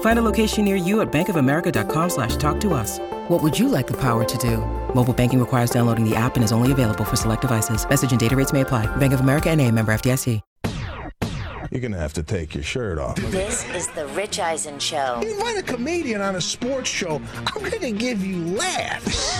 Find a location near you at bankofamerica.com slash talk to us. What would you like the power to do? Mobile banking requires downloading the app and is only available for select devices. Message and data rates may apply. Bank of America and a member FDIC. You're going to have to take your shirt off. This is the Rich Eisen Show. You invite a comedian on a sports show, I'm going to give you laughs.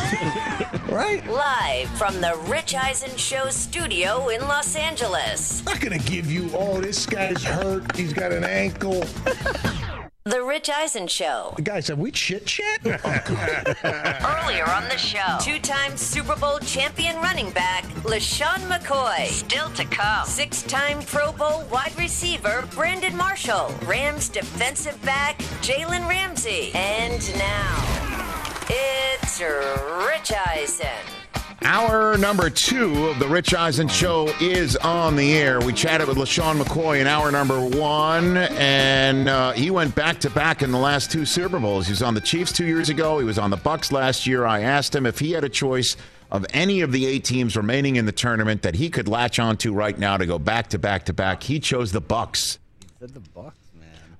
right? Live from the Rich Eisen Show studio in Los Angeles. I'm not going to give you, oh, this guy's hurt. He's got an ankle. The Rich Eisen Show. The guy said, we chit chat? Oh, Earlier on the show, two time Super Bowl champion running back, LeSean McCoy. Still to come, six time Pro Bowl wide receiver, Brandon Marshall. Rams defensive back, Jalen Ramsey. And now, it's Rich Eisen. Hour number two of the Rich Eisen Show is on the air. We chatted with LeSean McCoy in hour number one, and uh, he went back to back in the last two Super Bowls. He was on the Chiefs two years ago. He was on the Bucs last year. I asked him if he had a choice of any of the eight teams remaining in the tournament that he could latch onto right now to go back to back to back. He chose the Bucs. He said the Bucs.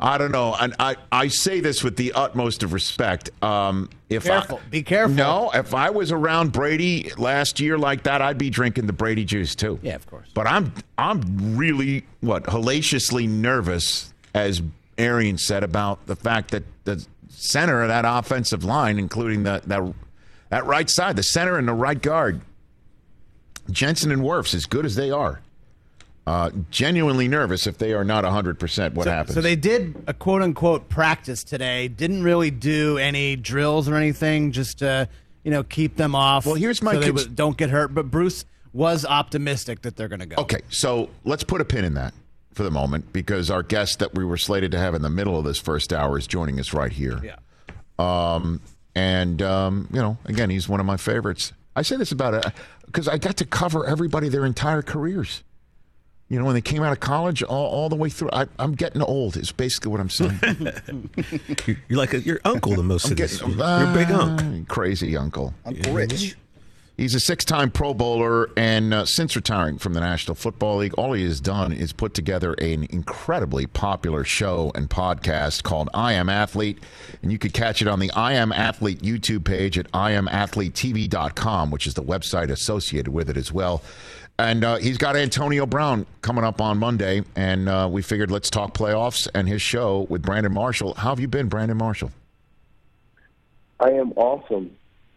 I don't know, and I, I say this with the utmost of respect. Um, if Careful. I, Be careful. No, if I was around Brady last year like that, I'd be drinking the Brady juice too. Yeah, of course. But I'm I'm really what hellaciously nervous, as Arians said about the fact that the center of that offensive line, including the that that right side, the center and the right guard, Jensen and Wirfs, as good as they are. Uh, genuinely nervous if they are not 100% what so, happens. So they did a quote unquote practice today. Didn't really do any drills or anything, just to, you know, keep them off. Well, here's my so they cons- don't get hurt. But Bruce was optimistic that they're going to go. Okay, so let's put a pin in that for the moment because our guest that we were slated to have in the middle of this first hour is joining us right here. Yeah. Um, and, um, you know, again, he's one of my favorites. I say this about it because I got to cover everybody their entire careers. You know, when they came out of college, all, all the way through. I, I'm getting old. Is basically what I'm saying. You're, you're like a, your uncle the most I'm of this. getting- You're a big uncle. uh, crazy uncle. Uncle Rich. He's a six-time Pro Bowler, and uh, since retiring from the National Football League, all he has done is put together an incredibly popular show and podcast called "I Am Athlete," and you could catch it on the "I Am Athlete" YouTube page at IamAthleteTV.com, which is the website associated with it as well. And uh, he's got Antonio Brown coming up on Monday, and uh, we figured let's talk playoffs and his show with Brandon Marshall. How have you been, Brandon Marshall? I am awesome.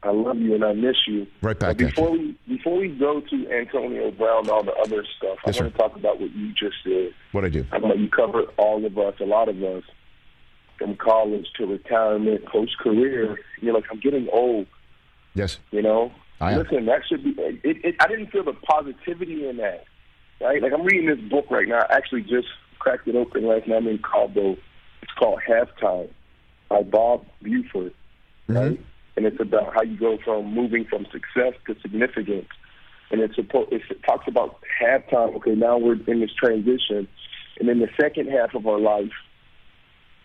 I love you and I miss you. Right back But before we before we go to Antonio Brown and all the other stuff, Yes, I want sir. to talk about what you just said. What I do? I know you covered all of us, a lot of us, from college to retirement, post career. You're like, I'm getting old. Yes. You know, I listen, that should be. It, it, I didn't feel the positivity in that. Right? Like I'm reading this book right now. I actually just cracked it open right now. I'm in Cabo. It's called Halftime by Bob Buford. Mm-hmm. Right? And it's about how you go from moving from success to significance. And it's supposed it talks about halftime. Okay, now we're in this transition, and then the second half of our life,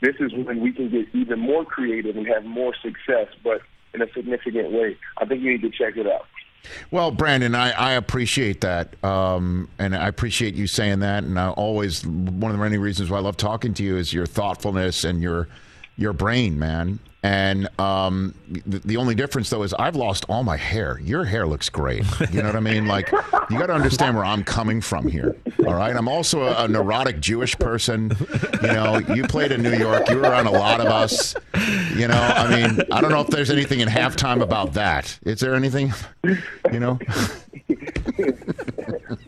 this is when we can get even more creative and have more success, but in a significant way. I think you need to check it out. Well, Brandon, I, I appreciate that, um, and I appreciate you saying that. And I always one of the many reasons why I love talking to you is your thoughtfulness and your your brain, man. And um, the, the only difference, though, is I've lost all my hair. Your hair looks great. You know what I mean? Like, you got to understand where I'm coming from here. All right. I'm also a, a neurotic Jewish person. You know, you played in New York. You were around a lot of us. You know, I mean, I don't know if there's anything in halftime about that. Is there anything? You know?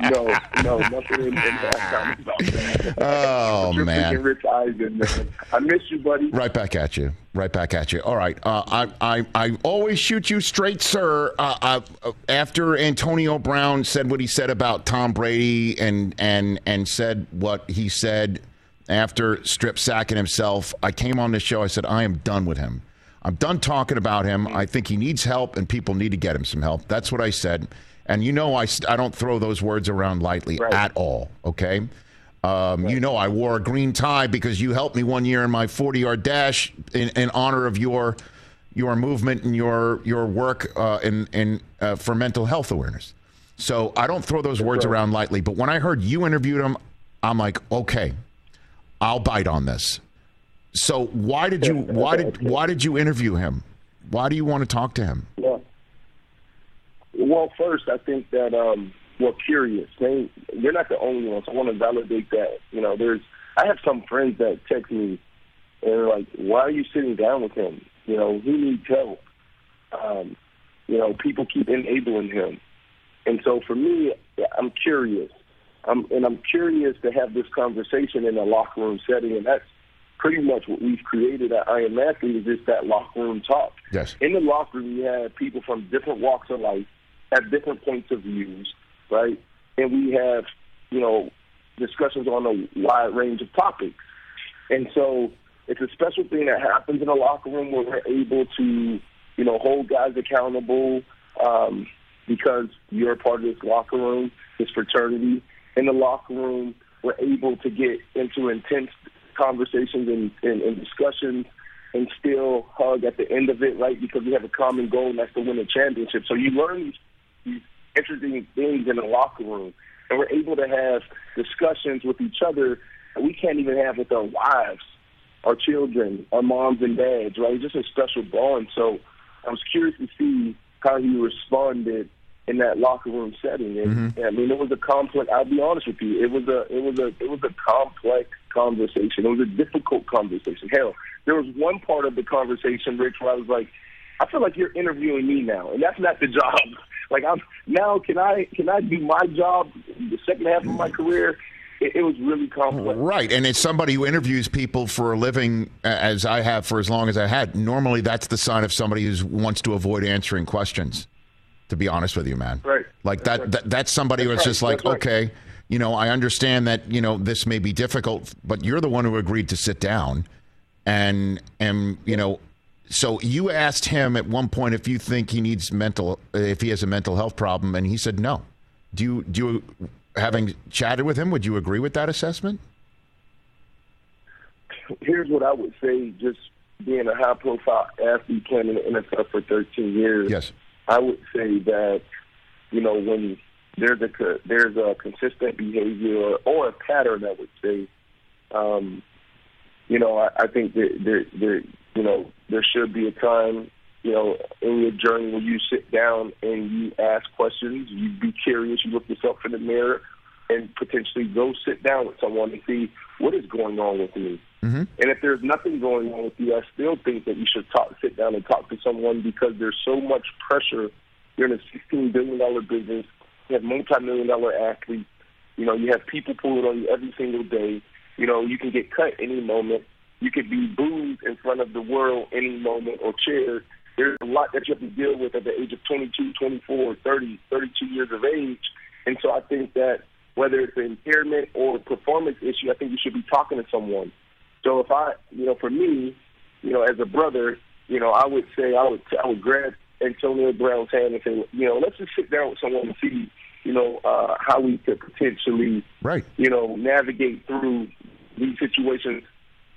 No, no, nothing in, in about that. Oh You're man. Rich Eisen, man. I miss you, buddy. Right back at you. Right back at you. All right. Uh, I, I I always shoot you straight, sir. Uh, uh, after Antonio Brown said what he said about Tom Brady and and and said what he said after strip sacking himself, I came on the show. I said I am done with him. I'm done talking about him. I think he needs help, and people need to get him some help. That's what I said. And you know, I, I don't throw those words around lightly Right. at all. Okay. Um, You know, I wore a green tie because you helped me one year in my 40 yard dash in, in honor of your your movement and your your work uh, in in uh, for mental health awareness. So I don't throw those words right. around lightly. But when I heard you interviewed him, I'm like, okay, I'll bite on this. So why did you why did why did you interview him? Why do you want to talk to him? Yeah. Well, first, I think that um, we're curious. They, they're not the only ones. I want to validate that. You know, there's. I have some friends that text me and they're like, "Why are you sitting down with him? You know, he needs help. Um, you know, people keep enabling him." And so, for me, I'm curious. I'm, and I'm curious to have this conversation in a locker room setting, and that's pretty much what we've created at I Am Athlete is just that locker room talk. Yes. In the locker room, you have people from different walks of life, have different points of views, right? And we have, you know, discussions on a wide range of topics. And so it's a special thing that happens in a locker room where we're able to, you know, hold guys accountable um, because you're a part of this locker room, this fraternity. In the locker room, we're able to get into intense conversations and, and, and discussions and still hug at the end of it, right? Because we have a common goal, and that's to win a championship. So you learn these interesting things in the locker room, and we're able to have discussions with each other that we can't even have with our wives, our children, our moms and dads, right? It's just a special bond. So I was curious to see how he responded in that locker room setting. And, mm-hmm. and I mean, it was a complex. I'll be honest with you, it was a it was a it was a complex conversation. It was a difficult conversation. Hell, there was one part of the conversation, Rich, where I was like, I feel like you're interviewing me now, and that's not the job. Like I'm now, can I can I do my job the second half of my career? It, it was really complex. Right, and it's somebody who interviews people for a living, as I have for as long as I had. Normally, that's the sign of somebody who wants to avoid answering questions. To be honest with you, man, Right. Like that, That's that that's somebody That's who's right. just like, That's right. okay, you know, I understand that you know this may be difficult, but you're the one who agreed to sit down, and and you know. So you asked him at one point if you think he needs mental, if he has a mental health problem, and he said no. Do you do you, having chatted with him, would you agree with that assessment? here's what I would say, just being a high profile athlete playing in the NFL for 13 years. Yes. I would say that, you know, when there's a there's a consistent behavior or, or a pattern, I would say, um, you know, I, I think that there, there, you know, there should be a time, you know, in your journey where you sit down and you ask questions, you be curious, you look yourself in the mirror, and potentially go sit down with someone and see what is going on with me. Mm-hmm. And if there's nothing going on with you, I still think that you should talk, sit down and talk to someone because there's so much pressure. You're in a $16 billion business. You have multi-million dollar athletes. You know, you have people pulling on you every single day. You know, you can get cut any moment. You could be booed in front of the world any moment or cheered. There's a lot that you have to deal with at the age of 22, 24, 30, 32 years of age. And so I think that whether it's an impairment or a performance issue, I think you should be talking to someone. So if I, you know, for me, you know, as a brother, you know, I would say I would I would grab Antonio Brown's hand and say, you know, let's just sit down with someone and see, you know, uh, how we could potentially, Right. you know, navigate through these situations,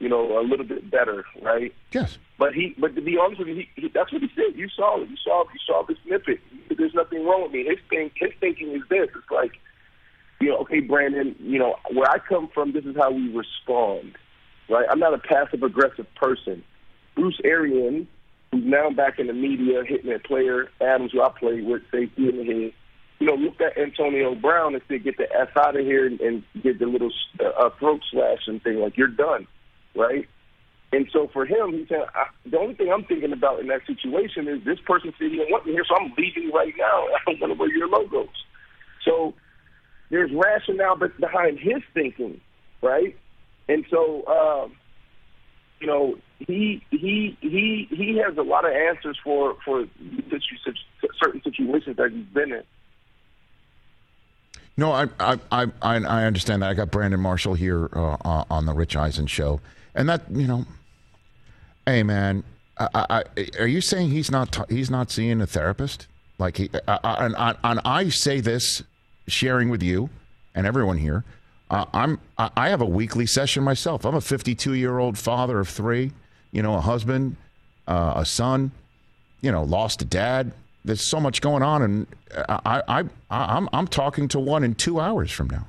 you know, a little bit better, right? Yes. But he, but to be honest with you, he, he, that's what he said. You saw it. You saw, you saw the snippet. There's nothing wrong with me. His thing, his thinking is this. It's like, you know, okay, Brandon, you know, where I come from, this is how we respond, right? I'm not a passive aggressive person. Bruce Arians, who's now back in the media, hitting that player Adams, who I played with, safety in the head. You know, looked at Antonio Brown and said, "Get the f out of here," and, and did the little uh, throat slashing thing, like you're done, right? And so for him, he said, I, the only thing I'm thinking about in that situation is this person said he didn't want me here, so I'm leaving right now. I don't want to wear your logos. So there's rationale behind his thinking, right? And so, um, you know, he he he he has a lot of answers for for certain situations that he's been in. No, I I I I understand that. I got Brandon Marshall here uh, on the Rich Eisen show, and that you know, hey man, I, I, are you saying he's not t- he's not seeing a therapist? Like he, I, I, and, and I say this, sharing with you and everyone here. Uh, I'm I have a weekly session myself. I'm a 52 year old father of three. You know, a husband, uh, a son. You know, lost a dad there's so much going on, and I, I, I am I'm talking to one in two hours from now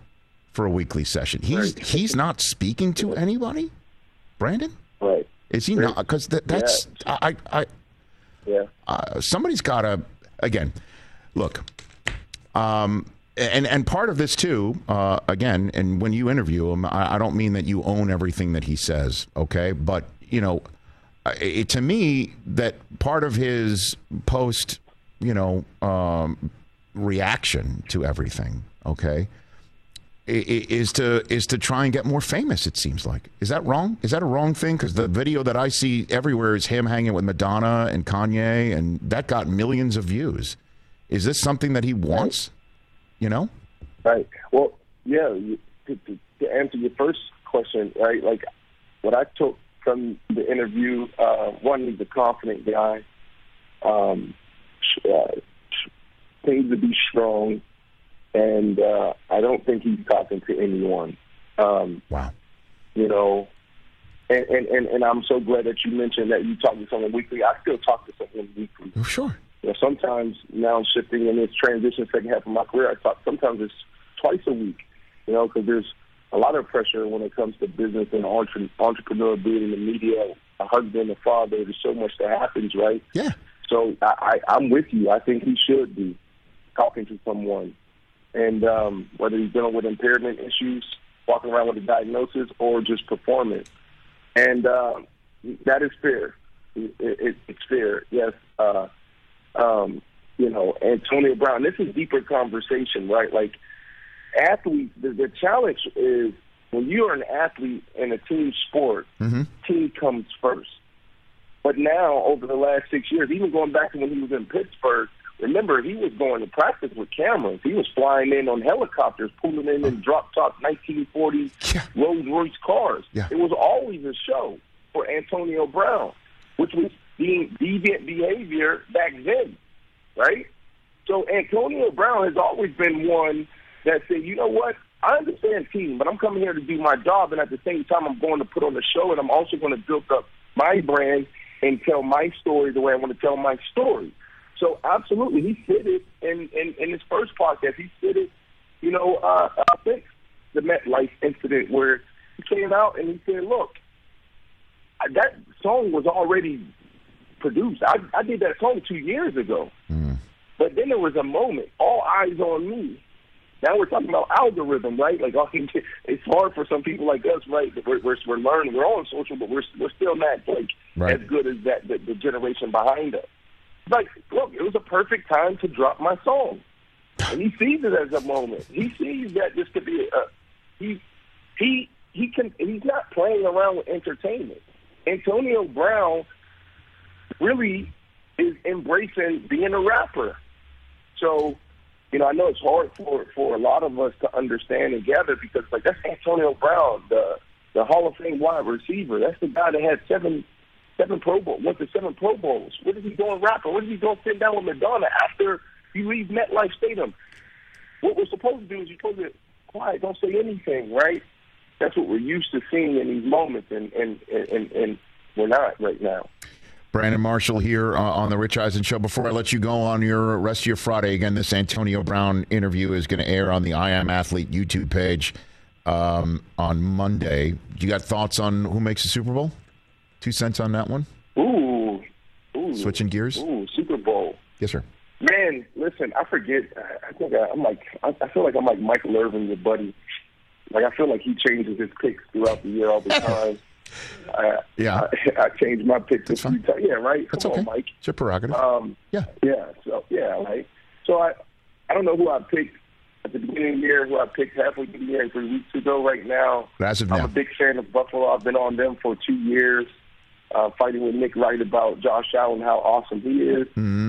for a weekly session. He's he's not speaking to anybody, Brandon. Right? Is he not? Because that, that's yeah. I I yeah. Uh, somebody's got to again look. Um, and and part of this too, uh, again, and when you interview him, I, I don't mean that you own everything that he says, okay? But you know, it, to me, that part of his post you know, um, reaction to everything. Okay, is to is to try and get more famous. It seems like is that wrong? Is that a wrong thing? Because the video that I see everywhere is him hanging with Madonna and Kanye, and that got millions of views. Is this something that he wants? You know, right? Well, yeah. To, to, to answer your first question, right? Like what I took from the interview, uh, one, he's a confident guy. Um, uh, seems to be strong, and uh, I don't think he's talking to anyone. Um, wow. You know, and, and, and, and I'm so glad that you mentioned that you talk to someone weekly. I still talk to someone weekly. Oh, sure. You know, sometimes now I'm shifting in this transition second half of my career. I talk sometimes it's twice a week. You know, because there's a lot of pressure when it comes to business and entre- entrepreneur being in the media, a husband, a father. There's so much that happens, right? Yeah. So I, I, I'm with you. I think he should be talking to someone, and um, whether he's dealing with impairment issues, walking around with a diagnosis, or just performance, and uh, that is fair. It, it, it's fair. Yes. Uh, um, you know, Antonio Brown. This is deeper conversation, right? Like athletes. The, the challenge is when you are an athlete in a team sport, mm-hmm. team comes first. But now, over the last six years, even going back to when he was in Pittsburgh, remember he was going to practice with cameras. He was flying in on helicopters, pulling in in drop top 1940 yeah. Rolls Royce cars. Yeah. It was always a show for Antonio Brown, which was being deviant behavior back then, right? So Antonio Brown has always been one that said, you know what? I understand team, but I'm coming here to do my job, and at the same time, I'm going to put on a show, and I'm also going to build up my brand and tell my story the way I want to tell my story. So absolutely, he said it in, in, in his first podcast. He said it, you know, uh, I think the MetLife incident where he came out and he said, look, that song was already produced. I, I did that song two years ago. Mm. But then there was a moment, all eyes on me. Now we're talking about algorithm, right? Like it's hard for some people like us, right? We're we're, we're learning, we're on social, but we're we're still not like right. as good as that the, the generation behind us. Like, look, it was a perfect time to drop my song, and he sees it as a moment. He sees that this could be a he he he can he's not playing around with entertainment. Antonio Brown really is embracing being a rapper. So you know, I know it's hard for for a lot of us to understand and gather because like that's Antonio Brown, the the Hall of Fame wide receiver. That's the guy that had seven seven Pro Bowls, went to seven Pro Bowls. What is he doing rapping? What is he doing sitting down with Madonna after you leave MetLife Stadium? What we're supposed to do is you're supposed to quiet, don't say anything, right? That's what we're used to seeing in these moments, and and and, and we're not right now. Brandon Marshall here uh, on the Rich Eisen Show. Before I let you go on your rest of your Friday, again, this Antonio Brown interview is going to air on the I Am Athlete YouTube page um, on Monday. You got thoughts on who makes the Super Bowl? Two cents on that one? Ooh. Ooh. Switching gears? Ooh, Super Bowl. Yes, sir. Man, listen, I forget. I think I, I'm like, I feel like I'm like Michael Irvin, your buddy. Like, I feel like he changes his picks throughout the year all the time. I, yeah, I, I changed my picks a few times. Yeah, right. That's Come okay. on, Mike. It's your prerogative. Um, yeah, yeah. So yeah, right. So I, I don't know who I picked at the beginning of the year, who I picked halfway through the year and three weeks ago. Right now, As of I'm now. a big fan of Buffalo. I've been on them for two years, uh, fighting with Nick Wright about Josh Allen, how awesome he is.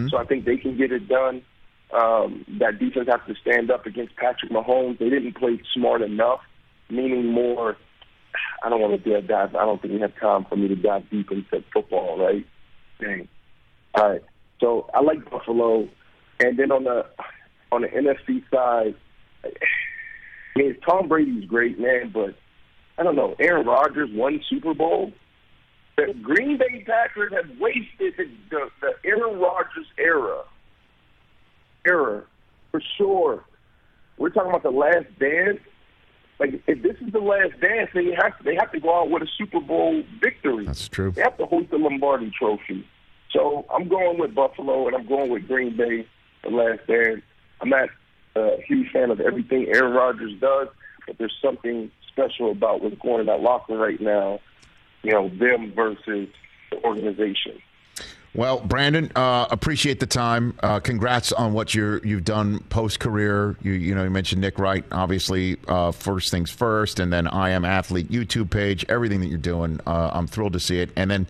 So I think they can get it done. Um, that defense has to stand up against Patrick Mahomes. They didn't play smart enough, meaning more. I don't want to dive. I don't think we have time for me to dive deep into football, right? Dang. All right. So I like Buffalo, and then on the on the NFC side, I mean Tom Brady's great, man, but I don't know. Aaron Rodgers won Super Bowl. The Green Bay Packers have wasted the, the, the Aaron Rodgers era. Era, for sure. We're talking about the last dance. Like, if this is the last dance, then you have to, they have to go out with a Super Bowl victory. That's true. They have to hoist the Lombardi Trophy. So I'm going with Buffalo, and I'm going with Green Bay, the last dance. I'm not a huge fan of everything Aaron Rodgers does, but there's something special about what's going in that locker right now. You know, them versus the organization. Well, Brandon, uh, appreciate the time. Uh, congrats on what you're you've done post career. You you know you mentioned Nick Wright, obviously uh, first things first, and then I am athlete YouTube page. Everything that you're doing, uh, I'm thrilled to see it. And then,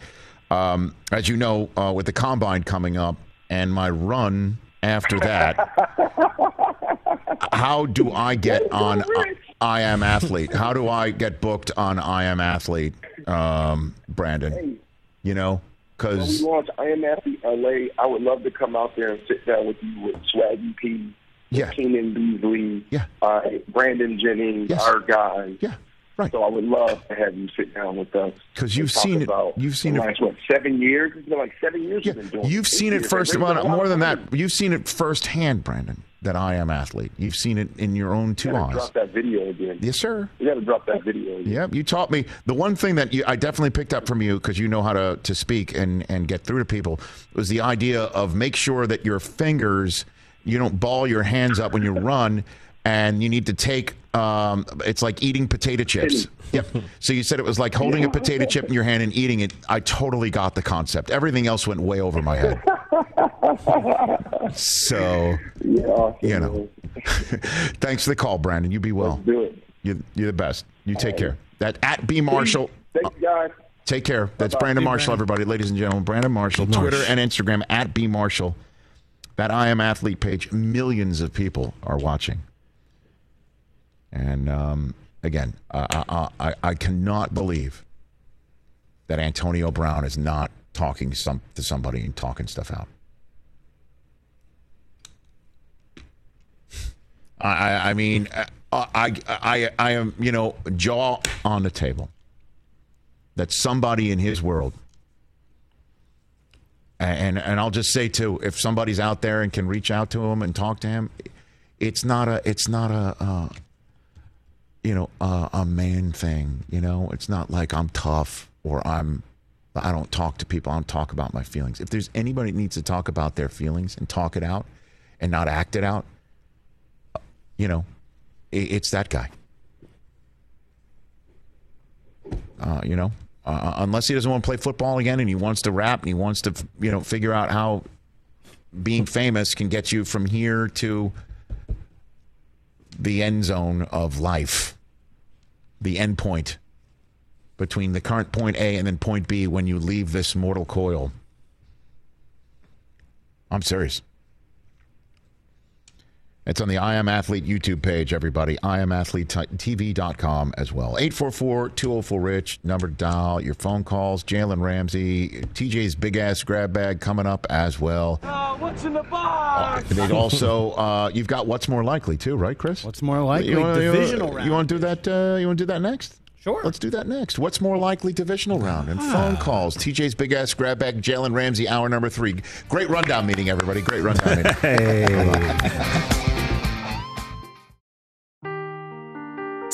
um, as you know, uh, with the combine coming up and my run after that, how do I get on uh, I am athlete? How do I get booked on I am athlete, um, Brandon? You know, When we because launch I Am Athlete LA, I would love to come out there and sit down with you with Swaggy P, Yeah. Keenan Beasley, Yeah. uh, Brandon Jennings, Yes. our guys. yeah, right. So I would love to have you sit down with us because you've seen it- you've seen it- last, what, seven years? It's been like seven years Yeah, you've seen it first. Well, raised a lot more than that, you've seen it firsthand, Brandon. That I am athlete. You've seen it in your own two You eyes. drop that video again. Yes, sir. You got to drop that video again. Yeah, you taught me the one thing that you, I definitely picked up from you because you know how to, to speak and, and get through to people was the idea of make sure that your fingers you don't ball your hands up when you run and you need to take um, it's like eating potato chips. Yep. So you said it was like holding a potato chip in your hand and eating it. I totally got the concept. Everything else went way over my head. So Yeah, you know. Thanks for the call, Brandon. You be well. Do it. You're, you're the best. You take care. That at B Marshall. Thanks, guys. Take care. That's Brandon Marshall, everybody, ladies and gentlemen. Brandon Marshall, Twitter and Instagram at B Marshall. That I am athlete page. Millions of people are watching. And um, again, I, I, I, cannot believe that Antonio Brown is not talking some to somebody and talking stuff out. I, I, mean, I, I, I, I am, you know, jaw on the table that somebody in his world, and and I'll just say too, if somebody's out there and can reach out to him and talk to him, it's not a, it's not a, uh, you know, a, a man thing. You know, it's not like I'm tough or I'm. I don't talk to people. I don't talk about my feelings. If there's anybody that needs to talk about their feelings and talk it out and not act it out, you know, it's that guy. Uh, you know, uh, unless he doesn't want to play football again and he wants to rap and he wants to, you know, figure out how being famous can get you from here to the end zone of life, the end point between the current point A and then point B when you leave this mortal coil. I'm serious. It's on the I Am Athlete YouTube page, everybody. IamAthleteTV.com as well. 844-204-RICH, number to dial, your phone calls, Jalen Ramsey, TJ's big ass grab bag coming up as well. Oh, what's in the box? They'd also, uh, you've got what's more likely too, right, Chris? What's more likely? You wanna- you wanna- Divisional round. You want to do that? Uh, you want to do that next? Sure. Let's do that next. What's more likely? Divisional round and phone calls. TJ's big ass grab bag. Jalen Ramsey, hour number three. Great rundown meeting, everybody. Great rundown meeting.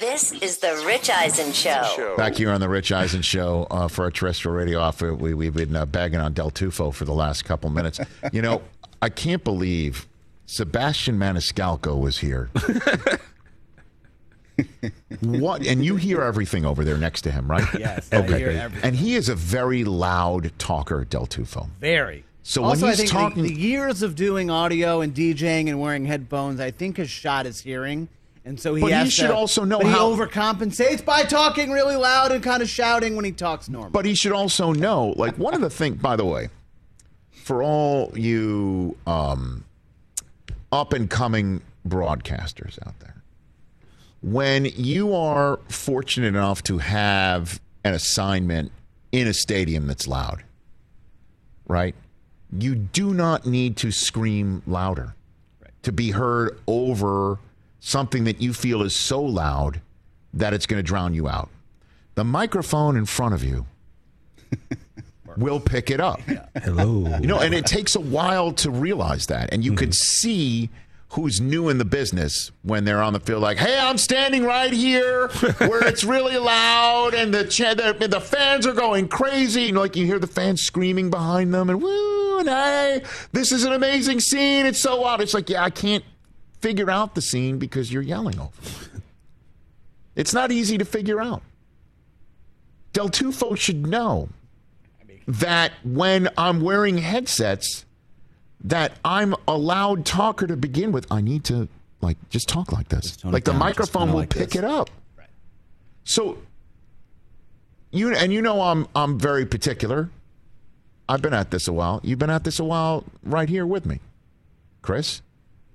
This is the Rich Eisen Show. Back here on the Rich Eisen Show uh, for our terrestrial radio offer, we, we've been uh, bagging on Del Tufo for the last couple minutes. You know, I can't believe Sebastian Maniscalco was here. what? And you hear everything over there next to him, right? Yes, I hear everything. And he is a very loud talker, Del Tufo. Very. So when also, he's I think the- talking- the, years of doing audio and DJing and wearing headphones, I think has shot his hearing, and so he. But he should to- also know but how- he overcompensates by talking really loud and kind of shouting when he talks normal. But he should also know, like one of the things, by the way, for all you um, up and coming broadcasters out there, when you are fortunate enough to have an assignment in a stadium that's loud, right? You do not need to scream louder to be heard over something that you feel is so loud that it's going to drown you out. The microphone in front of you will pick it up. Hello. You know, and it takes a while to realize that. And you can mm-hmm. see who's new in the business when they're on the field, like, hey, I'm standing right here where it's really loud and the, cha- the the fans are going crazy. You know, like you hear the fans screaming behind them and woo, and hey, this is an amazing scene. It's so loud. It's like, yeah, I can't figure out the scene because you're yelling over it. It's not easy to figure out. Del Tufo should know that when I'm wearing headsets, that I'm a loud talker to begin with. I need to like just talk like this. Like the down, microphone will like pick this. it up. So you and you know I'm I'm very particular. I've been at this a while. You've been at this a while right here with me. Chris,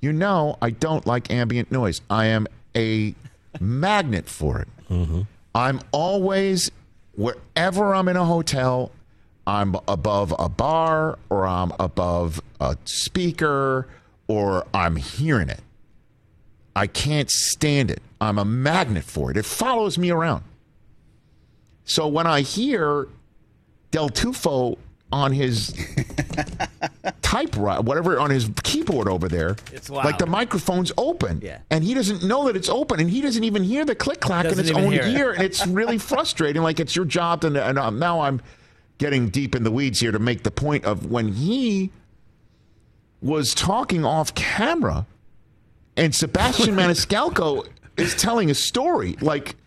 you know I don't like ambient noise. I am a magnet for it. Mm-hmm. I'm always wherever I'm in a hotel, I'm above a bar or I'm above a speaker or I'm hearing it. I can't stand it. I'm a magnet for it. It follows me around. So when I hear Del Tufo on his typewriter, whatever, on his keyboard over there, It's like the microphone's open. Yeah. And he doesn't know that it's open and he doesn't even hear the click clack in his own hear it. ear. And it's really frustrating. Like it's your job to, and um, now I'm getting deep in the weeds here to make the point of when he was talking off camera and Sebastian Maniscalco is telling a story like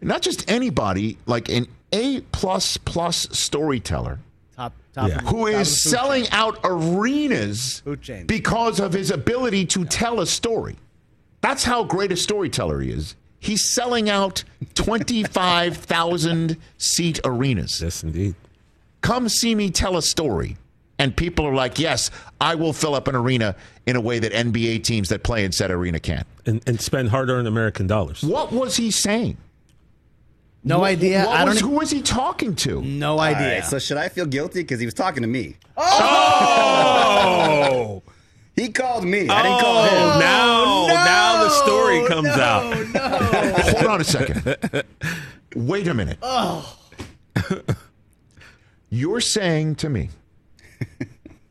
not just anybody, like an A plus plus storyteller top, top, Yeah. who top is the food selling chain. out arenas because of his ability to tell a story. That's how great a storyteller he is. He's selling out 25,000 seat arenas. Yes, indeed. Come see me tell a story. And people are like, yes, I will fill up an arena in a way that NBA teams that play in said arena can't. And, and spend hard earned American dollars. What was he saying? No idea. What I don't. was, who was he talking to? no All idea. right, so should I feel guilty because he was talking to me? Oh! He called me. I didn't call him. Oh, now, now the story comes no, out. No. Hold on a second. Wait a minute. Oh. You're saying to me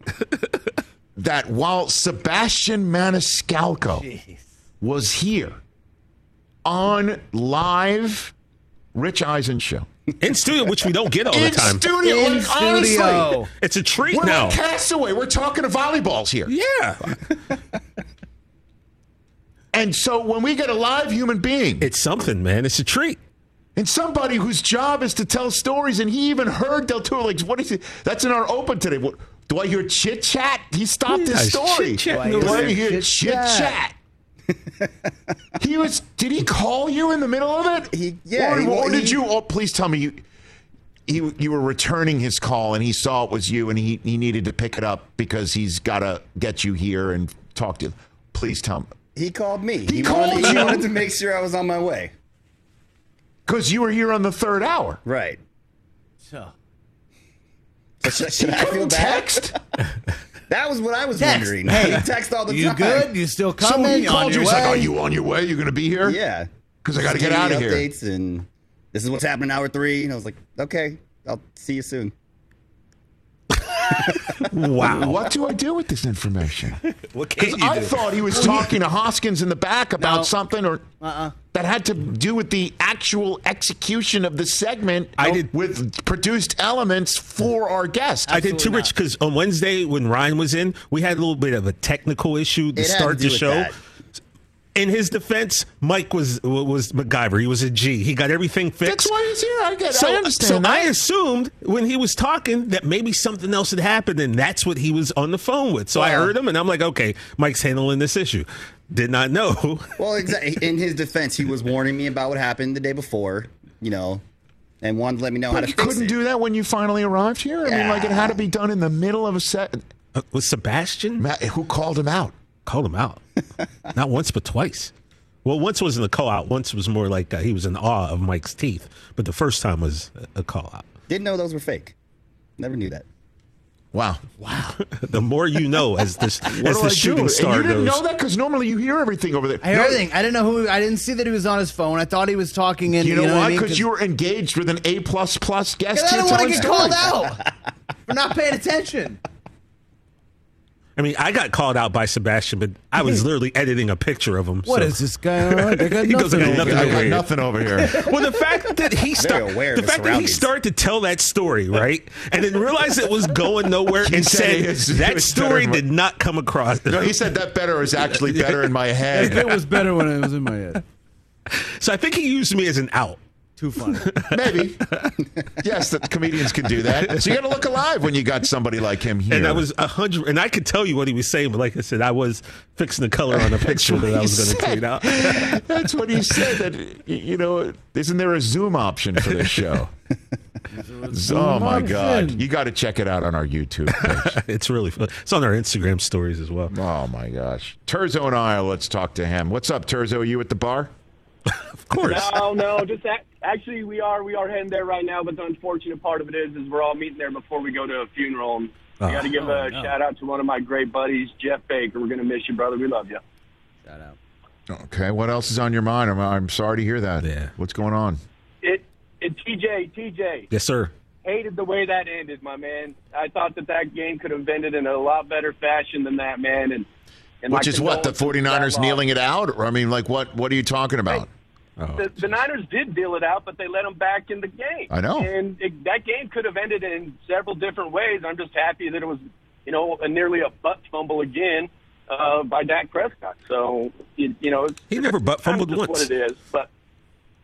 that while Sebastian Maniscalco was here on live Rich Eisen show In studio, which we don't get all the time. in studio, In like, honestly, studio. It's a treat we're now. like Castaway. We're talking to volleyballs here. Yeah. And so when we get a live human being It's something, man. It's a treat. and somebody whose job is to tell stories, and he even heard Del Tufo, like, what is it? That's in our open today. What, do I hear chit chat? He stopped Yeah, his story. chit-chatting Do I away. hear chit chat? he was. Did he call you in the middle of it? He- yeah, Or, he- or did he- you? Oh, please tell me you. He, you were returning his call, and he saw it was you, and he, he needed to pick it up because he's got to get you here and talk to you. Please tell me. He called me. He He, called wanted, he wanted to make sure I was on my way. Because you were here on the third hour. Right. So, So should, should He I feel couldn't bad? text. That was what I was Text. wondering. Hey, He text all the you time. good? You still So coming? he You on called you. He's like, "Are you on your way? You're going to be here?" Yeah. Because I gotta get out of here. Updates and this is what's happening hour three. And I was like, okay, I'll see you soon. Wow. What do I do with this information? What can Because you I do? thought he was talking to Hoskins in the back about No. something or Uh-uh. that had to do with the actual execution of the segment I did- with produced elements for our guest. I did too, Absolutely Rich, because on Wednesday when Ryan was in, we had a little bit of a technical issue to It had to start do the with show. that. In his defense, Mike was was MacGyver. He was a G. He got everything fixed. That's why he's here. I get. So, I understand so that. I assumed when he was talking that maybe something else had happened, and that's what he was on the phone with. So I heard him, and I'm like, okay, Mike's handling this issue. Did not know. Well, exactly. In his defense, he was warning me about what happened the day before, you know, and wanted to let me know how But to you fix couldn't it. do that when you finally arrived here. I mean, like it had to be done in the middle of a set. Uh, was Sebastian Matt, who called him out? called him out? not once, but twice. Well, once was in the call out. Once was more like uh, he was in awe of Mike's teeth. But the first time was a- a call out. Didn't know those were fake. Never knew that. Wow. Wow! the more you know, as this What as the I do? shooting And star you didn't goes. know that because normally you hear everything over there. I heard No, everything. I didn't know who. I didn't see that he was on his phone. I thought he was talking in. You know, what I why? mean? Because you were engaged with an A plus plus guest. I here don't want to telling get called stories. out for not paying attention. I mean, I got called out by Sebastian, but I was literally editing a picture of him. What so- is this guy? on? I got He goes, nothing "I got over nothing I here." got nothing over here. Well, the fact that he started, aware the fact that he started to tell that story, right, and then realized it was going nowhere, and said said it is- it that story better. did not come across. No, he said that better is actually better in my head. It was better when it was in my head. So I think he used me as an out. Too funny. Maybe. yes, that comedians can do that. So you got to look alive when you got somebody like him here. And I was a hundred, and I could tell you what he was saying, but like I said, I was fixing the color on a picture that I was going to said. tweet out. That's what he said. That you know, isn't there a Zoom option for this show? oh my God! You got to check it out on our YouTube page. it's really fun. It's on our Instagram stories as well. oh my gosh! Terzo and I. Let's talk to him. What's up, Terzo? Are you at the bar? Of course. No, no, just a- actually we are we are heading there right now. But the unfortunate part of it is, is we're all meeting there before we go to a funeral. And I got to give oh, a shout out to one of my great buddies, Jeff Baker. We're gonna miss you, brother. We love you. Shout out. Okay. What else is on your mind? I'm, I'm sorry to hear that. Yeah. What's going on? It, it, TJ, TJ, Yes, sir. hated the way that ended, my man. I thought that that game could have ended in a lot better fashion than that, man. And, and Which is what the condolences to that 49ers kneeling it out? Or I mean, like what? What are you talking about? The, the Niners did deal it out, but they let them back in the game. I know. and it, that game could have ended in several different ways. I'm just happy that it was, you know, a nearly a butt fumble again uh, by Dak Prescott. So, you, you know, it's, He never butt fumbled once. What it is, but.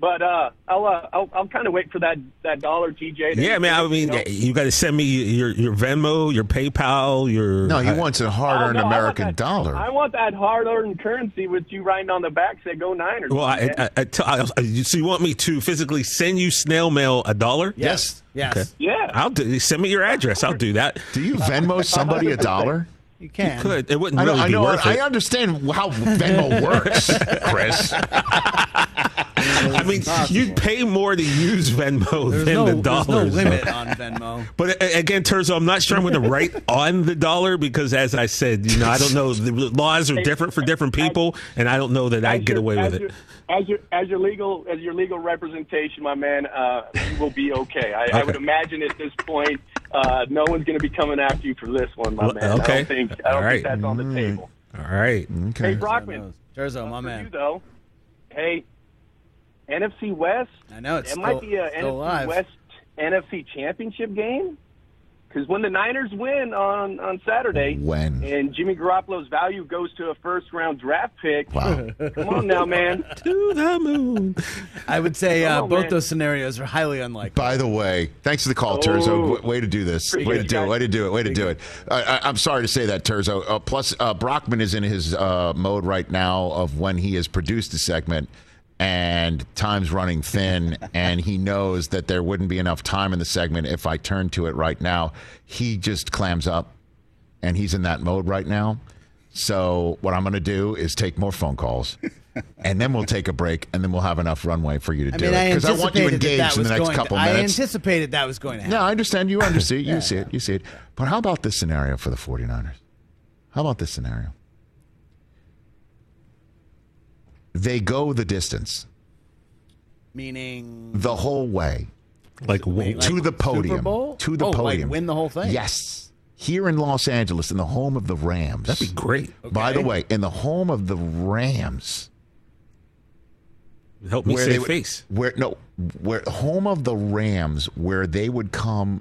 But uh, I'll, uh, I'll I'll kind of wait for that that dollar, TJ. Yeah, man. I mean, you know. you got to send me your your Venmo, your PayPal, your. No, he I- wants a Oh, hard-earned no, I American that- dollar. I want that hard-earned currency with you writing on the back say "Go Niners." Well, I, man. I, I, I, I- so you want me to physically send you snail mail a dollar? Yes. Yes. Okay. yeah. I'll do. Send me your address. I'll do that. Do you Venmo somebody a dollar? You can. You Could it wouldn't I know. really I be know. worth I it? understand how Venmo works, Chris. I mean, you'd pay more to use Venmo There's than no, the there's no limit on Venmo. But again, Terzo, I'm not sure I'm going to write on the dollar because, as I said, you know, I don't know. The laws are different for different people, and I don't know that I As get away with your- it. As your as your legal as your legal representation, my man, uh, you will be okay. I, I would imagine at this point, uh, no one's going to be coming after you for this one, my Well, man. I don't think I don't right. think that's on the table. All right. Okay. Hey, Brockman, Terzo, my for you man. though. Hey, NFC West. I know it's it still, might be a still NFC alive. West NFC Championship game. Because when the Niners win on, on Saturday, When? and Jimmy Garoppolo's value goes to a first round draft pick, Wow. come on now, man. To the moon. I would say uh, on, both man. those scenarios are highly unlikely. By the way, thanks for the call, Oh. Terzo. Way to do this. Way to Appreciate do it. it, Way to do it. Way to do it. I, I, I'm sorry to say that, Terzo. Uh, plus, uh, Brockman is in his uh, mode right now of when he has produced a segment and time's running thin, and he knows that there wouldn't be enough time in the segment if I turn to it right now. He just clams up, and he's in that mode right now. So what I'm going to do is take more phone calls, and then we'll take a break, and then we'll have enough runway for you to I do mean, it because I want you anticipated that engaged that in the next couple to, I anticipated that was going to happen. No, I understand. You understand. You see it. You see it. But how about this scenario for the 49ers? How about this scenario? They go the distance Meaning the whole way Like, Wait, to the podium. To the Oh, like podium. win the whole thing? Yes. Here in Los Angeles, in the home of the Rams. that'd be great. By the way, in the home of the Rams. Help me where save would- face. Where no, where home of the Rams, where they would come,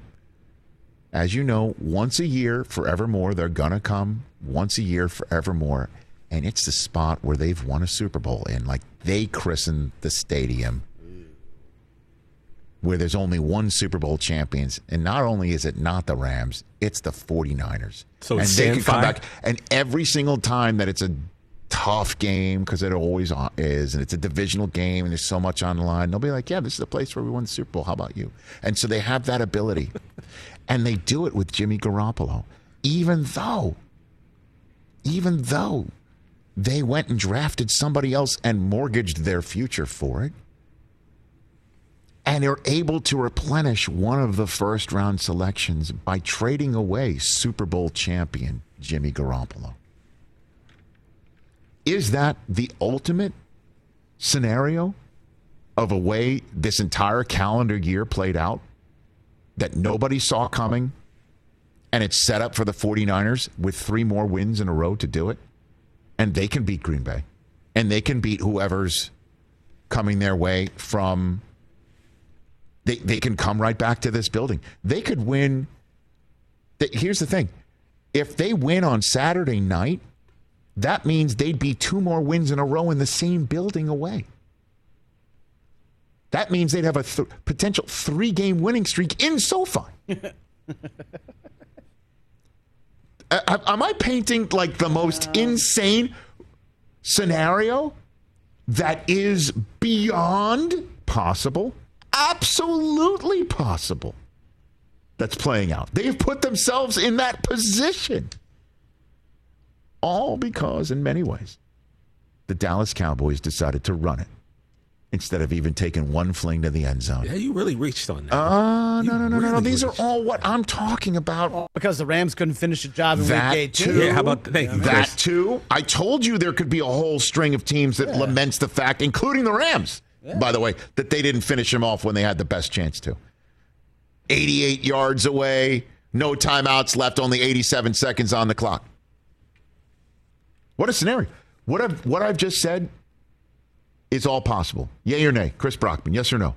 as you know, once a year forevermore. They're gonna come once a year forevermore, and it's the spot where they've won a Super Bowl in. Like they christened the stadium, where there's only one Super Bowl champions, and not only is it not the Rams, it's the 49ers. So and it's they can come back, and every single time that it's a tough game because it always is, and it's a divisional game, and there's so much on the line. They'll be like, "Yeah, this is the place where we won the Super Bowl. How about you?" And so they have that ability, and they do it with Jimmy Garoppolo, even though, even though they went and drafted somebody else and mortgaged their future for it, and are able to replenish one of the first round selections by trading away Super Bowl champion Jimmy Garoppolo. Is that the ultimate scenario of a way this entire calendar year played out that nobody saw coming and it's set up for the 49ers with three more wins in a row to do it? And they can beat Green Bay and they can beat whoever's coming their way from they, they can come right back to this building. They could win. Here's the thing if they win on Saturday night, that means they'd be two more wins in a row in the same building away. That means they'd have a th- potential three game winning streak in SoFi. Uh, A- Am I painting like the most insane scenario that is beyond possible? Absolutely possible. That's playing out. They've put themselves in that position. All because, in many ways, the Dallas Cowboys decided to run it instead of even taking one fling to the end zone. Yeah, you really reached on that. Uh, no, no, no, no, no. really These are all what I'm talking about. because the Rams couldn't finish the job in That week eight too. too. Yeah, how about thank you, That Chris. too. I told you there could be a whole string of teams that laments the fact, including the Rams, by the way, that they didn't finish them off when they had the best chance to. 88 yards away, no timeouts left, only 87 seconds on the clock. What a scenario. What I've, what I've just said is all possible. Yay or nay? Chris Brockman, yes or no?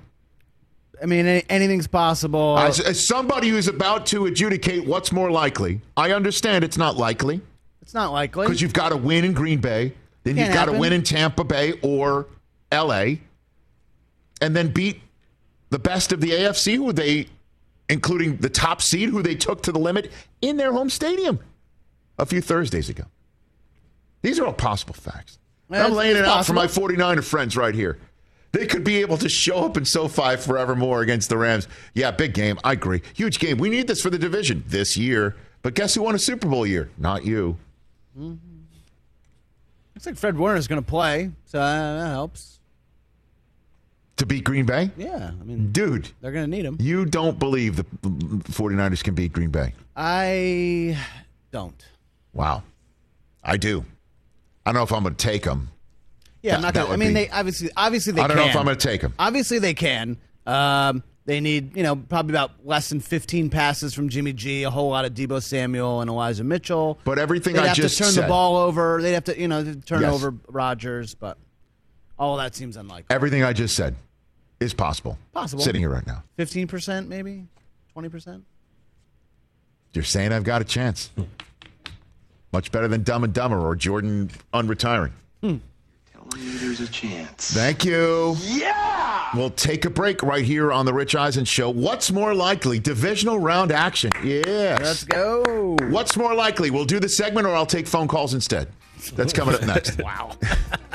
I mean, anything's possible. As, as somebody who's about to adjudicate what's more likely, I understand it's not likely. it's not likely. Because you've got to win in Green Bay, then Can't you've got to win in Tampa Bay or L.A., and then beat the best of the AFC, who they, including the top seed, who they took to the limit in their home stadium a few Thursdays ago. These are all possible facts. I'm laying it out for my 49er friends right here. They could be able to show up in SoFi forevermore against the Rams. Yeah, big game. I agree. Huge game. We need this for the division this year. But guess who won a Super Bowl year? Not you. Looks like Fred Warner's going to play, so uh, that helps. To beat Green Bay? Yeah, I mean, Dude, they're going to need him. you don't believe the 49ers can beat Green Bay. I don't. Wow. I do. I don't know if I'm going to take them. Yeah, I'm not. that Gonna, I would mean, be- they obviously, obviously they. I don't know if I'm going to take them. Obviously, they can. Um, they need, you know, probably about less than 15 passes from Jimmy G, a whole lot of Deebo Samuel and Elijah Mitchell. But everything They'd I have just to turn said- the ball over. They'd have to, you know, turn Yes. over Rodgers, but all that seems unlikely. Everything I just said is possible. Possible. Sitting here right now. 15%, maybe 20%. You're saying I've got a chance. Much better than Dumb and Dumber or Jordan unretiring. Hmm. Telling you there's a chance. Thank you. Yeah. We'll take a break right here on the Rich Eisen Show. What's more likely? Divisional round action. Yes. Let's go. What's more likely? We'll do the segment or I'll take phone calls instead. That's coming up next. wow.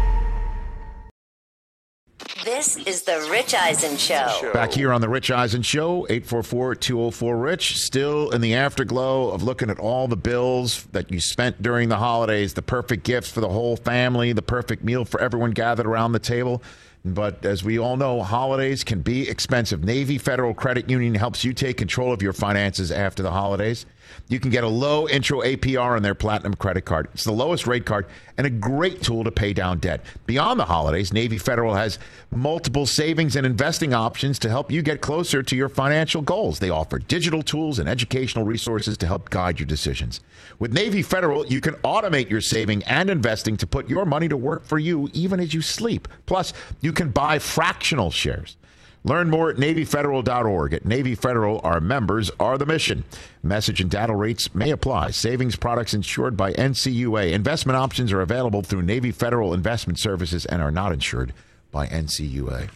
This is the Rich Eisen Show. Back here on the Rich Eisen Show, 844-204-RICH, still in the afterglow of looking at all the bills that you spent during the holidays, the perfect gifts for the whole family, the perfect meal for everyone gathered around the table. But as we all know, holidays can be expensive. Navy Federal Credit Union helps you take control of your finances after the holidays. You can get a low intro APR on their Platinum credit card. It's the lowest rate card and a great tool to pay down debt. Beyond the holidays, Navy Federal has multiple savings and investing options to help you get closer to your financial goals. They offer digital tools and educational resources to help guide your decisions. With Navy Federal, you can automate your saving and investing to put your money to work for you even as you sleep. Plus, you can buy fractional shares. Learn more at NavyFederal.org. At Navy Federal, our members are the mission. Message and data rates may apply. Savings products insured by NCUA. Investment options are available through Navy Federal Investment Services and are not insured by NCUA.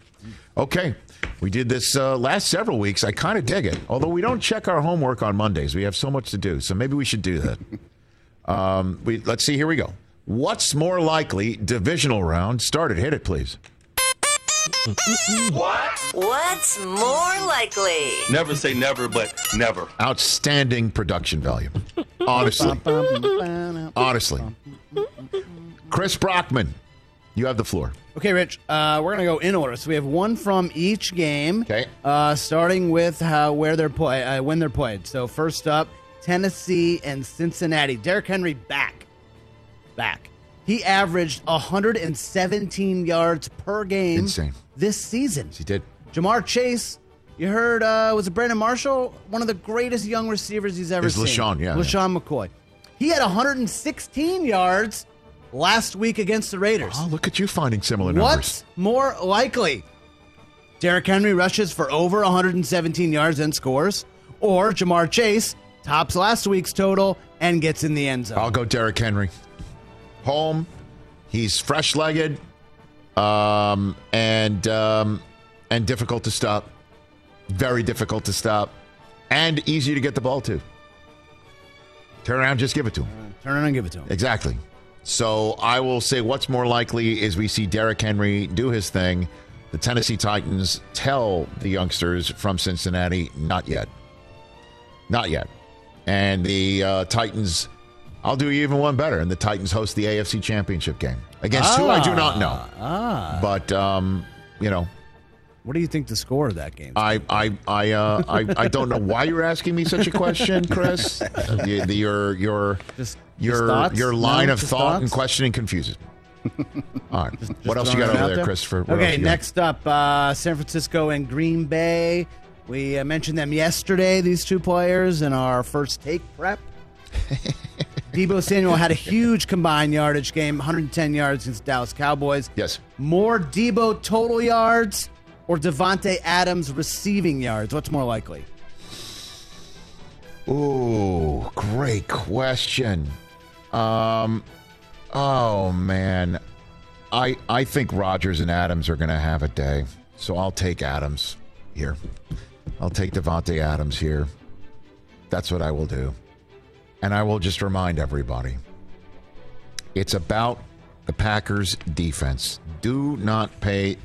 Okay, we did this uh, last several weeks. I kind of dig it. Although we don't check our homework on Mondays, we have so much to do. So maybe we should do that. um, we, let's see. Here we go. What's more likely? Divisional round started. Hit it, please. What? What's more likely? Never say never, but never. Outstanding production value. Honestly. Honestly. Chris Brockman, you have the floor. Okay, Rich. Uh, we're gonna go in order. So we have one from each game. Okay. Uh, starting with how where they're play uh, when they're played. So first up, Tennessee and Cincinnati. Derrick Henry back, back. He averaged 117 yards per game Insane. this season. He did. Ja'Marr Chase. You heard? Uh, was it Brandon Marshall? One of the greatest young receivers he's ever It's seen. LeSean, yeah, LeSean McCoy. He had 116 yards last week against the Raiders. Oh, look at you finding similar numbers. What's more likely? Derrick Henry rushes for over 117 yards and scores, or Ja'Marr Chase tops last week's total and gets in the end zone. I'll go Derrick Henry. Home. He's fresh legged um, and um, and difficult to stop. Very difficult to stop. And easy to get the ball to. Turn around, just give it to him. Turn around and give it to him. Exactly. So I will say what's more likely is we see Derrick Henry do his thing. The Tennessee Titans tell the youngsters from Cincinnati, not yet. Not yet. And the uh, Titans, I'll do even one better. And the Titans host the AFC Championship game against who I do not know. Ah. But, um, you know, What do you think the score of that game? I I I uh, I, I don't know why you're asking me such a question, Chris. The- the- your your Just- your just your line No, of just thought and questioning confuses me. All right. what else you got over out there, Christopher? What okay, you next up, uh, San Francisco and Green Bay. We uh, mentioned them yesterday, these two players, in our first take prep. Deebo Samuel had a huge combined yardage game, 110 yards against the Dallas Cowboys. Yes. More Deebo total yards or Davante Adams receiving yards? What's more likely? Ooh, great question. Um, oh man, I I think Rodgers and Adams are going to have a day, so I'll take Adams here. I'll take Davante Adams here. That's what I will do, and I will just remind everybody. It's about the Packers' defense. Do not pay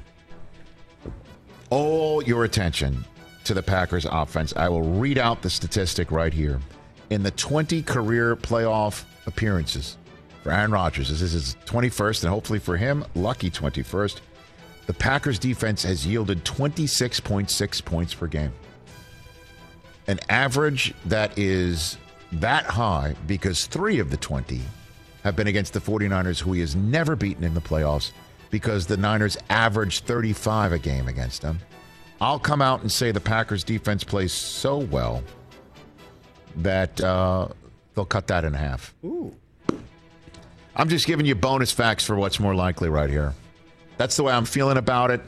all your attention to the Packers offense. I will read out the statistic right here. In the 20 career playoff appearances, for Aaron Rodgers. This is his 21st, and hopefully for him, lucky 21st. The Packers defense has yielded 26.6 points per game. An average that is that high because three of the 20 have been against the 49ers, who he has never beaten in the playoffs because the Niners average 35 a game against them. I'll come out and say the Packers defense plays so well that uh, they'll cut that in half. Ooh. I'm just giving you bonus facts for what's more likely right here. That's the way I'm feeling about it.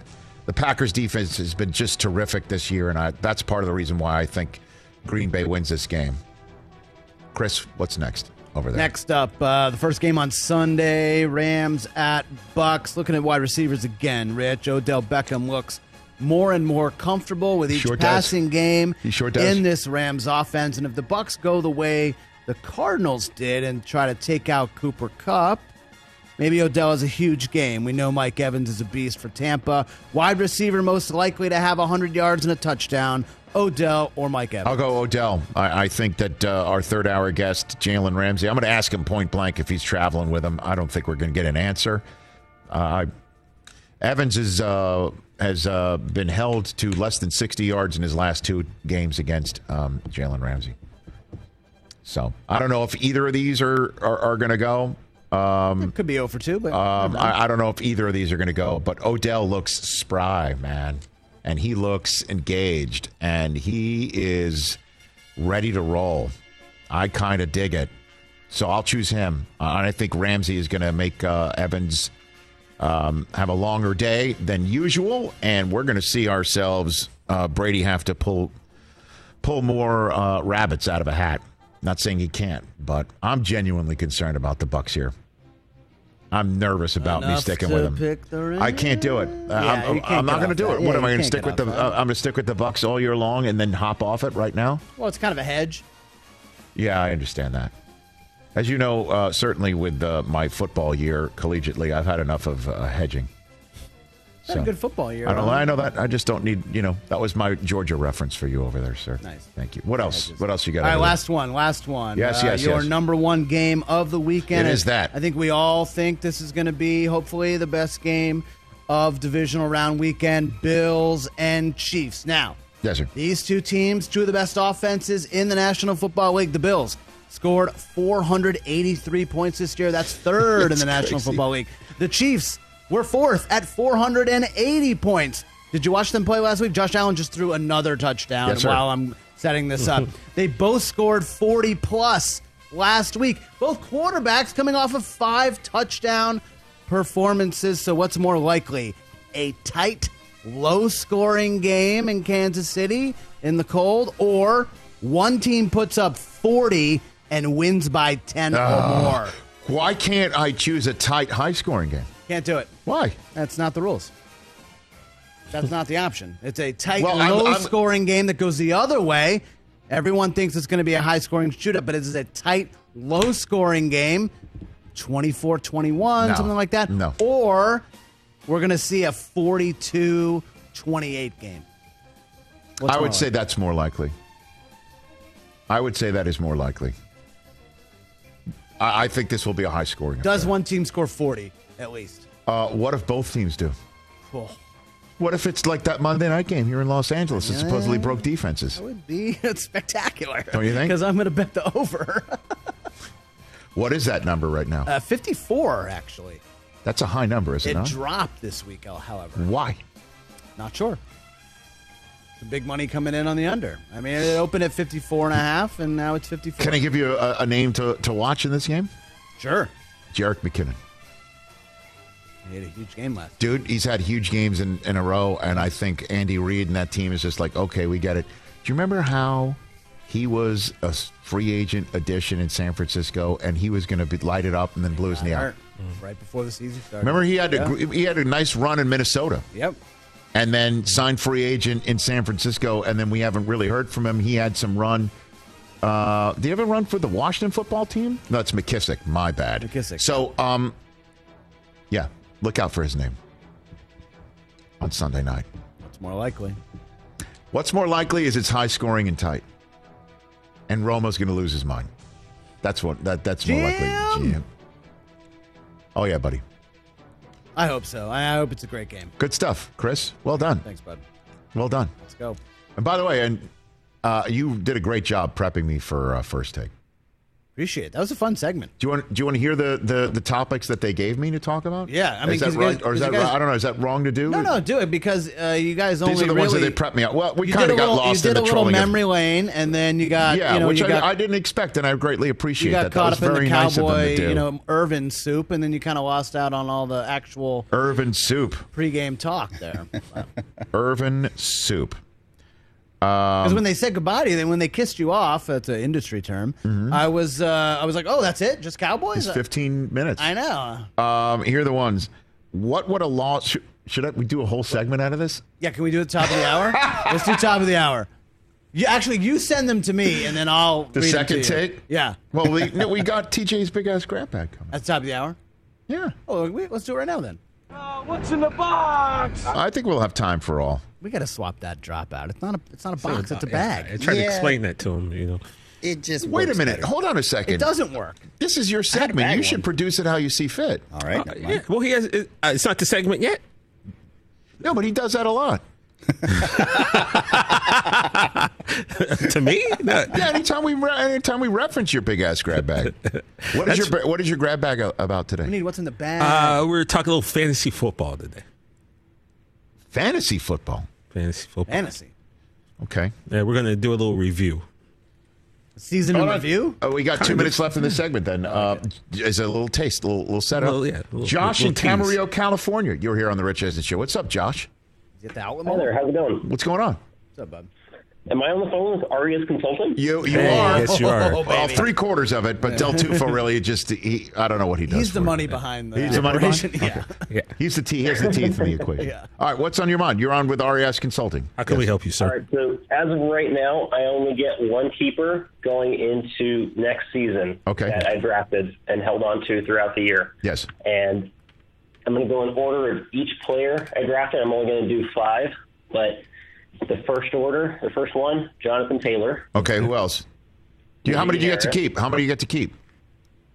The Packers defense has been just terrific this year, and I, that's part of the reason why I think Green Bay wins this game. Chris, what's next over there? Next up, uh, the first game on Sunday, Rams at Bucs. Looking at wide receivers again, Rich. Odell Beckham looks more and more comfortable with each Sure does. passing game He sure does. in this Rams offense. And if the Bucs go the way the Cardinals did and try to take out Cooper Kupp, maybe Odell has a huge game. We know Mike Evans is a beast for Tampa. Wide receiver most likely to have 100 yards and a touchdown, Odell or Mike Evans. I'll go Odell. I, I think that uh, our third hour guest, Jalen Ramsey, I'm going to ask him point blank if he's traveling with him. I don't think we're going to get an answer. Uh, I, Evans is, uh, has uh, been held to less than 60 yards in his last two games against um, Jalen Ramsey. So I don't know if either of these are, are, are going to go. Um, Could be 0 for 2, but um. I, I don't know if either of these are going to go, but Odell looks spry, man. And he looks engaged and he is ready to roll. I kind of dig it. So I'll choose him. Uh, I think Ramsey is going to make uh, Evans um, have a longer day than usual. And we're going to see ourselves, uh, Brady, have to pull pull more uh, rabbits out of a hat. Not saying he can't, but I'm genuinely concerned about the Bucs here. I'm nervous about me sticking with him. pick the I can't do it. Yeah, I'm, I'm not going to do that. it. What am I going to stick with the? that. Uh, I'm going to stick with the Bucs all year long and then hop off it right now. Well, it's kind of a hedge. Yeah, I understand that. As you know, uh, certainly with uh, my football year collegiately, I've had enough of uh, hedging. Had a good football year. I don't. I know that. I just don't need. You know, that was my Georgia reference for you over there, sir. Nice. Thank you. What else? What else you got? All right, there? last one. Last one. Yes, Uh, yes, Your yes. number one game of the weekend. It is that. I think we all think this is going to be hopefully the best game of divisional round weekend. Bills and Chiefs. Now, Yes, sir. these two teams, two of the best offenses in the National Football League. The Bills scored 483 points this year. That's third in That's the National crazy. Football League. The Chiefs were fourth at 480 points. Did you watch them play last week? Josh Allen just threw another touchdown Yes, while I'm setting this up. they both scored 40 plus last week. Both quarterbacks coming off of five touchdown performances. So, what's more likely? A tight, low scoring game in Kansas City in the cold, or one team puts up 40 and wins by 10 or Ah. more? Why can't I choose a tight, high-scoring game? Can't do it. Why? That's not the rules. That's not the option. It's a tight, Well, I'm- low I'm- scoring game that goes the other way. Everyone thinks it's going to be a high scoring shootout, but it's a tight, low scoring game 24 21, No. something like that. No. Or we're going to see a 42 28 game. What's I would say likely? that's more likely. I would say that is more likely. I, I think this will be a high-scoring. Game. Does one team score 40 at least? Uh, what if both teams do? Cool. What if it's like that Monday night game here in Los Angeles that supposedly broke defenses? That would be spectacular. Don't you think? Because I'm going to bet the over. What is that number right now? uh, 54, actually. That's a high number, is it, It not? It dropped this week, however. Why? Not sure. The big money coming in on the under. I mean, it opened at 54 and a half, and now it's 54. Can I give you a, a name to, to watch in this game? Sure. Jerick McKinnon. He had a huge game last. Dude, he's had huge games in, in a row, and I think Andy Reid and that team is just like, okay, we get it. Do you remember how he was a free agent addition in San Francisco, and he was going to be light it up and then blew his knee out? Right before the season started. Remember, he had a Yeah. gr he had a nice run in Minnesota. Yep. and then signed free agent in San Francisco, and then we haven't really heard from him. He had some run. Uh, do you ever run for the Washington football team? No, it's McKissic. My bad. McKissic. So, um, yeah, look out for his name on Sunday night. It's more likely. What's more likely is it's high scoring and tight, and Romo's going to lose his mind. That's what that that's more likely. Jim! Oh yeah, buddy. I hope so. I I hope it's a great game. Good stuff, Chris. Well done. Thanks, bud. Well done. Let's go. And by the way, and uh, you did a great job prepping me for uh, first take. Appreciate it. That was a fun segment. Do you want? Do you want to hear the, the, the topics that they gave me to talk about? Yeah, I mean, is that you right, guys- or is that you guys- wrong? I don't know. Is that wrong to do? No, no, do it because uh, you guys only These are the ones that they prepped me out. Well, we you kind did of got lost you in did the a little trolling. of- memory lane, and then you got yeah, you know which you I, got I didn't expect, and I greatly appreciate you got that. That caught was up in very the nice of them cowboy, to do. you know, Irvin soup, and then you kind of lost out on all the actual Irvin soup. pregame talk there. Irvin soup. Because Um, when they said goodbye to you, then when they kissed you off, that's an industry term. Mhm. I was, uh, I was like, oh, that's it, just Cowboys. it's 15 minutes. I know. Um, here are the ones. What would a law? Should, should I, we do a whole segment out of this? Yeah, can we do the top of the hour? Let's do top of the hour. You actually, you send them to me, and then I'll The read them second to you. take? Yeah, Well, we no, we got TJ's big ass grab bag coming. that's top of the hour. Yeah. Oh, wait, let's do it right now then. What's in the box? I think we'll have time for all. We got to swap that drop out. It's not a, it's not a box. It's a Yeah, bag. I tried to explain that to him. You know, It just Wait a minute. better. Hold on a second. It doesn't work. This is your segment. bag You should produce it how you see fit. All right. Uh, yeah. Well, he has. Uh, it's not the segment yet. No, but he does that a lot. to me, No. Yeah, anytime we anytime we reference your big ass grab bag. What is your what is your grab bag a- about We today? need what's in the bag. Uh, we're talking a little fantasy football today. Fantasy football. Fantasy football. Fantasy Okay. Yeah, we're gonna do a little review. season in Hold on. review. Oh, we got two minutes left in the segment. Then uh, as a little taste, a little, little setup. Little- yeah, little- Josh little in tease. Camarillo, California. You're here on the Rich Eisen Show. What's up, Josh? Is it the outlet Hi mall? there, how's it going? What's going on? What's up, bud? Am I on the phone with Arians Consulting? You you Hey, are. yes, you are. Oh, well, three quarters of it, but Del Tufo really just he. I don't know what he does. He's the for it. money behind the He's the money behind- operation. Yeah. Yeah. He's the T. He's the teeth in the equation. Yeah. All right, what's on your mind? You're on with RES Consulting. How can we help you, sir? right, so as of right now, I only get one keeper going into next season Okay. that I drafted and held on to throughout the year. Yes. And I'm going to go in order of each player I drafted. I'm only going to do five, but the first order, the first one, Jonathan Taylor. Okay. Who else? Do you, how many do you get to keep? How many do you get to keep?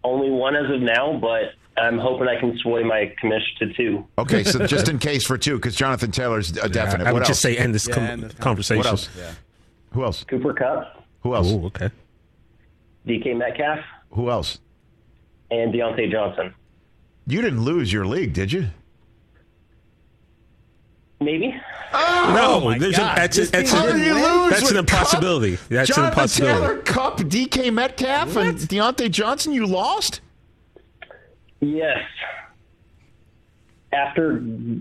Only one as of now, but I'm hoping I can sway my commission to two. Okay, so just in case for two, because Jonathan Taylor's a definite. I would what else? just say end this Yeah, com- end this conversation. What else? Who else? Cooper Kupp, Who else? Oh, okay. DK Metcalf, Who else? and Diontae Johnson. You didn't lose your league, did you? Maybe. no, my there's God. a, that's, a, that's, team a, How didn't did you win? lose? that's an impossibility. Kupp? That's an Jonathan impossibility. Taylor, Kupp, DK Metcalf, and Diontae Johnson. You lost. Yes. After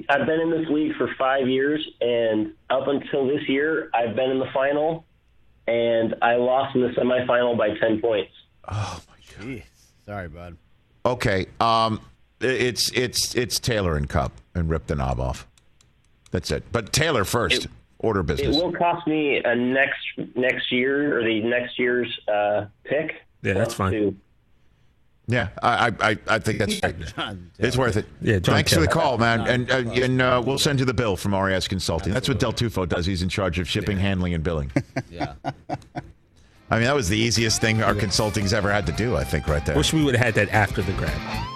I've been in this league for five years, and up until this year, I've been in the final, and I lost in the semifinal by ten points. Oh my God! Jeez. Sorry, bud. Okay. Um, it's it's it's Taylor and Kupp, and rip the knob off. That's it. But Taylor first. Order business. It will cost me a next next year or the next year's uh, pick. Yeah, that's fine. To- Yeah, I I, I- I think that's John it's worth it. Yeah, John Thanks for the call, man, and uh, and uh, we'll send you the bill from RES Consulting. That's what Del Tufo does. He's in charge of shipping, handling, and billing. Yeah. I mean, that was the easiest thing our consulting's ever had to do. I think right there. Wish we would have had that after the grab.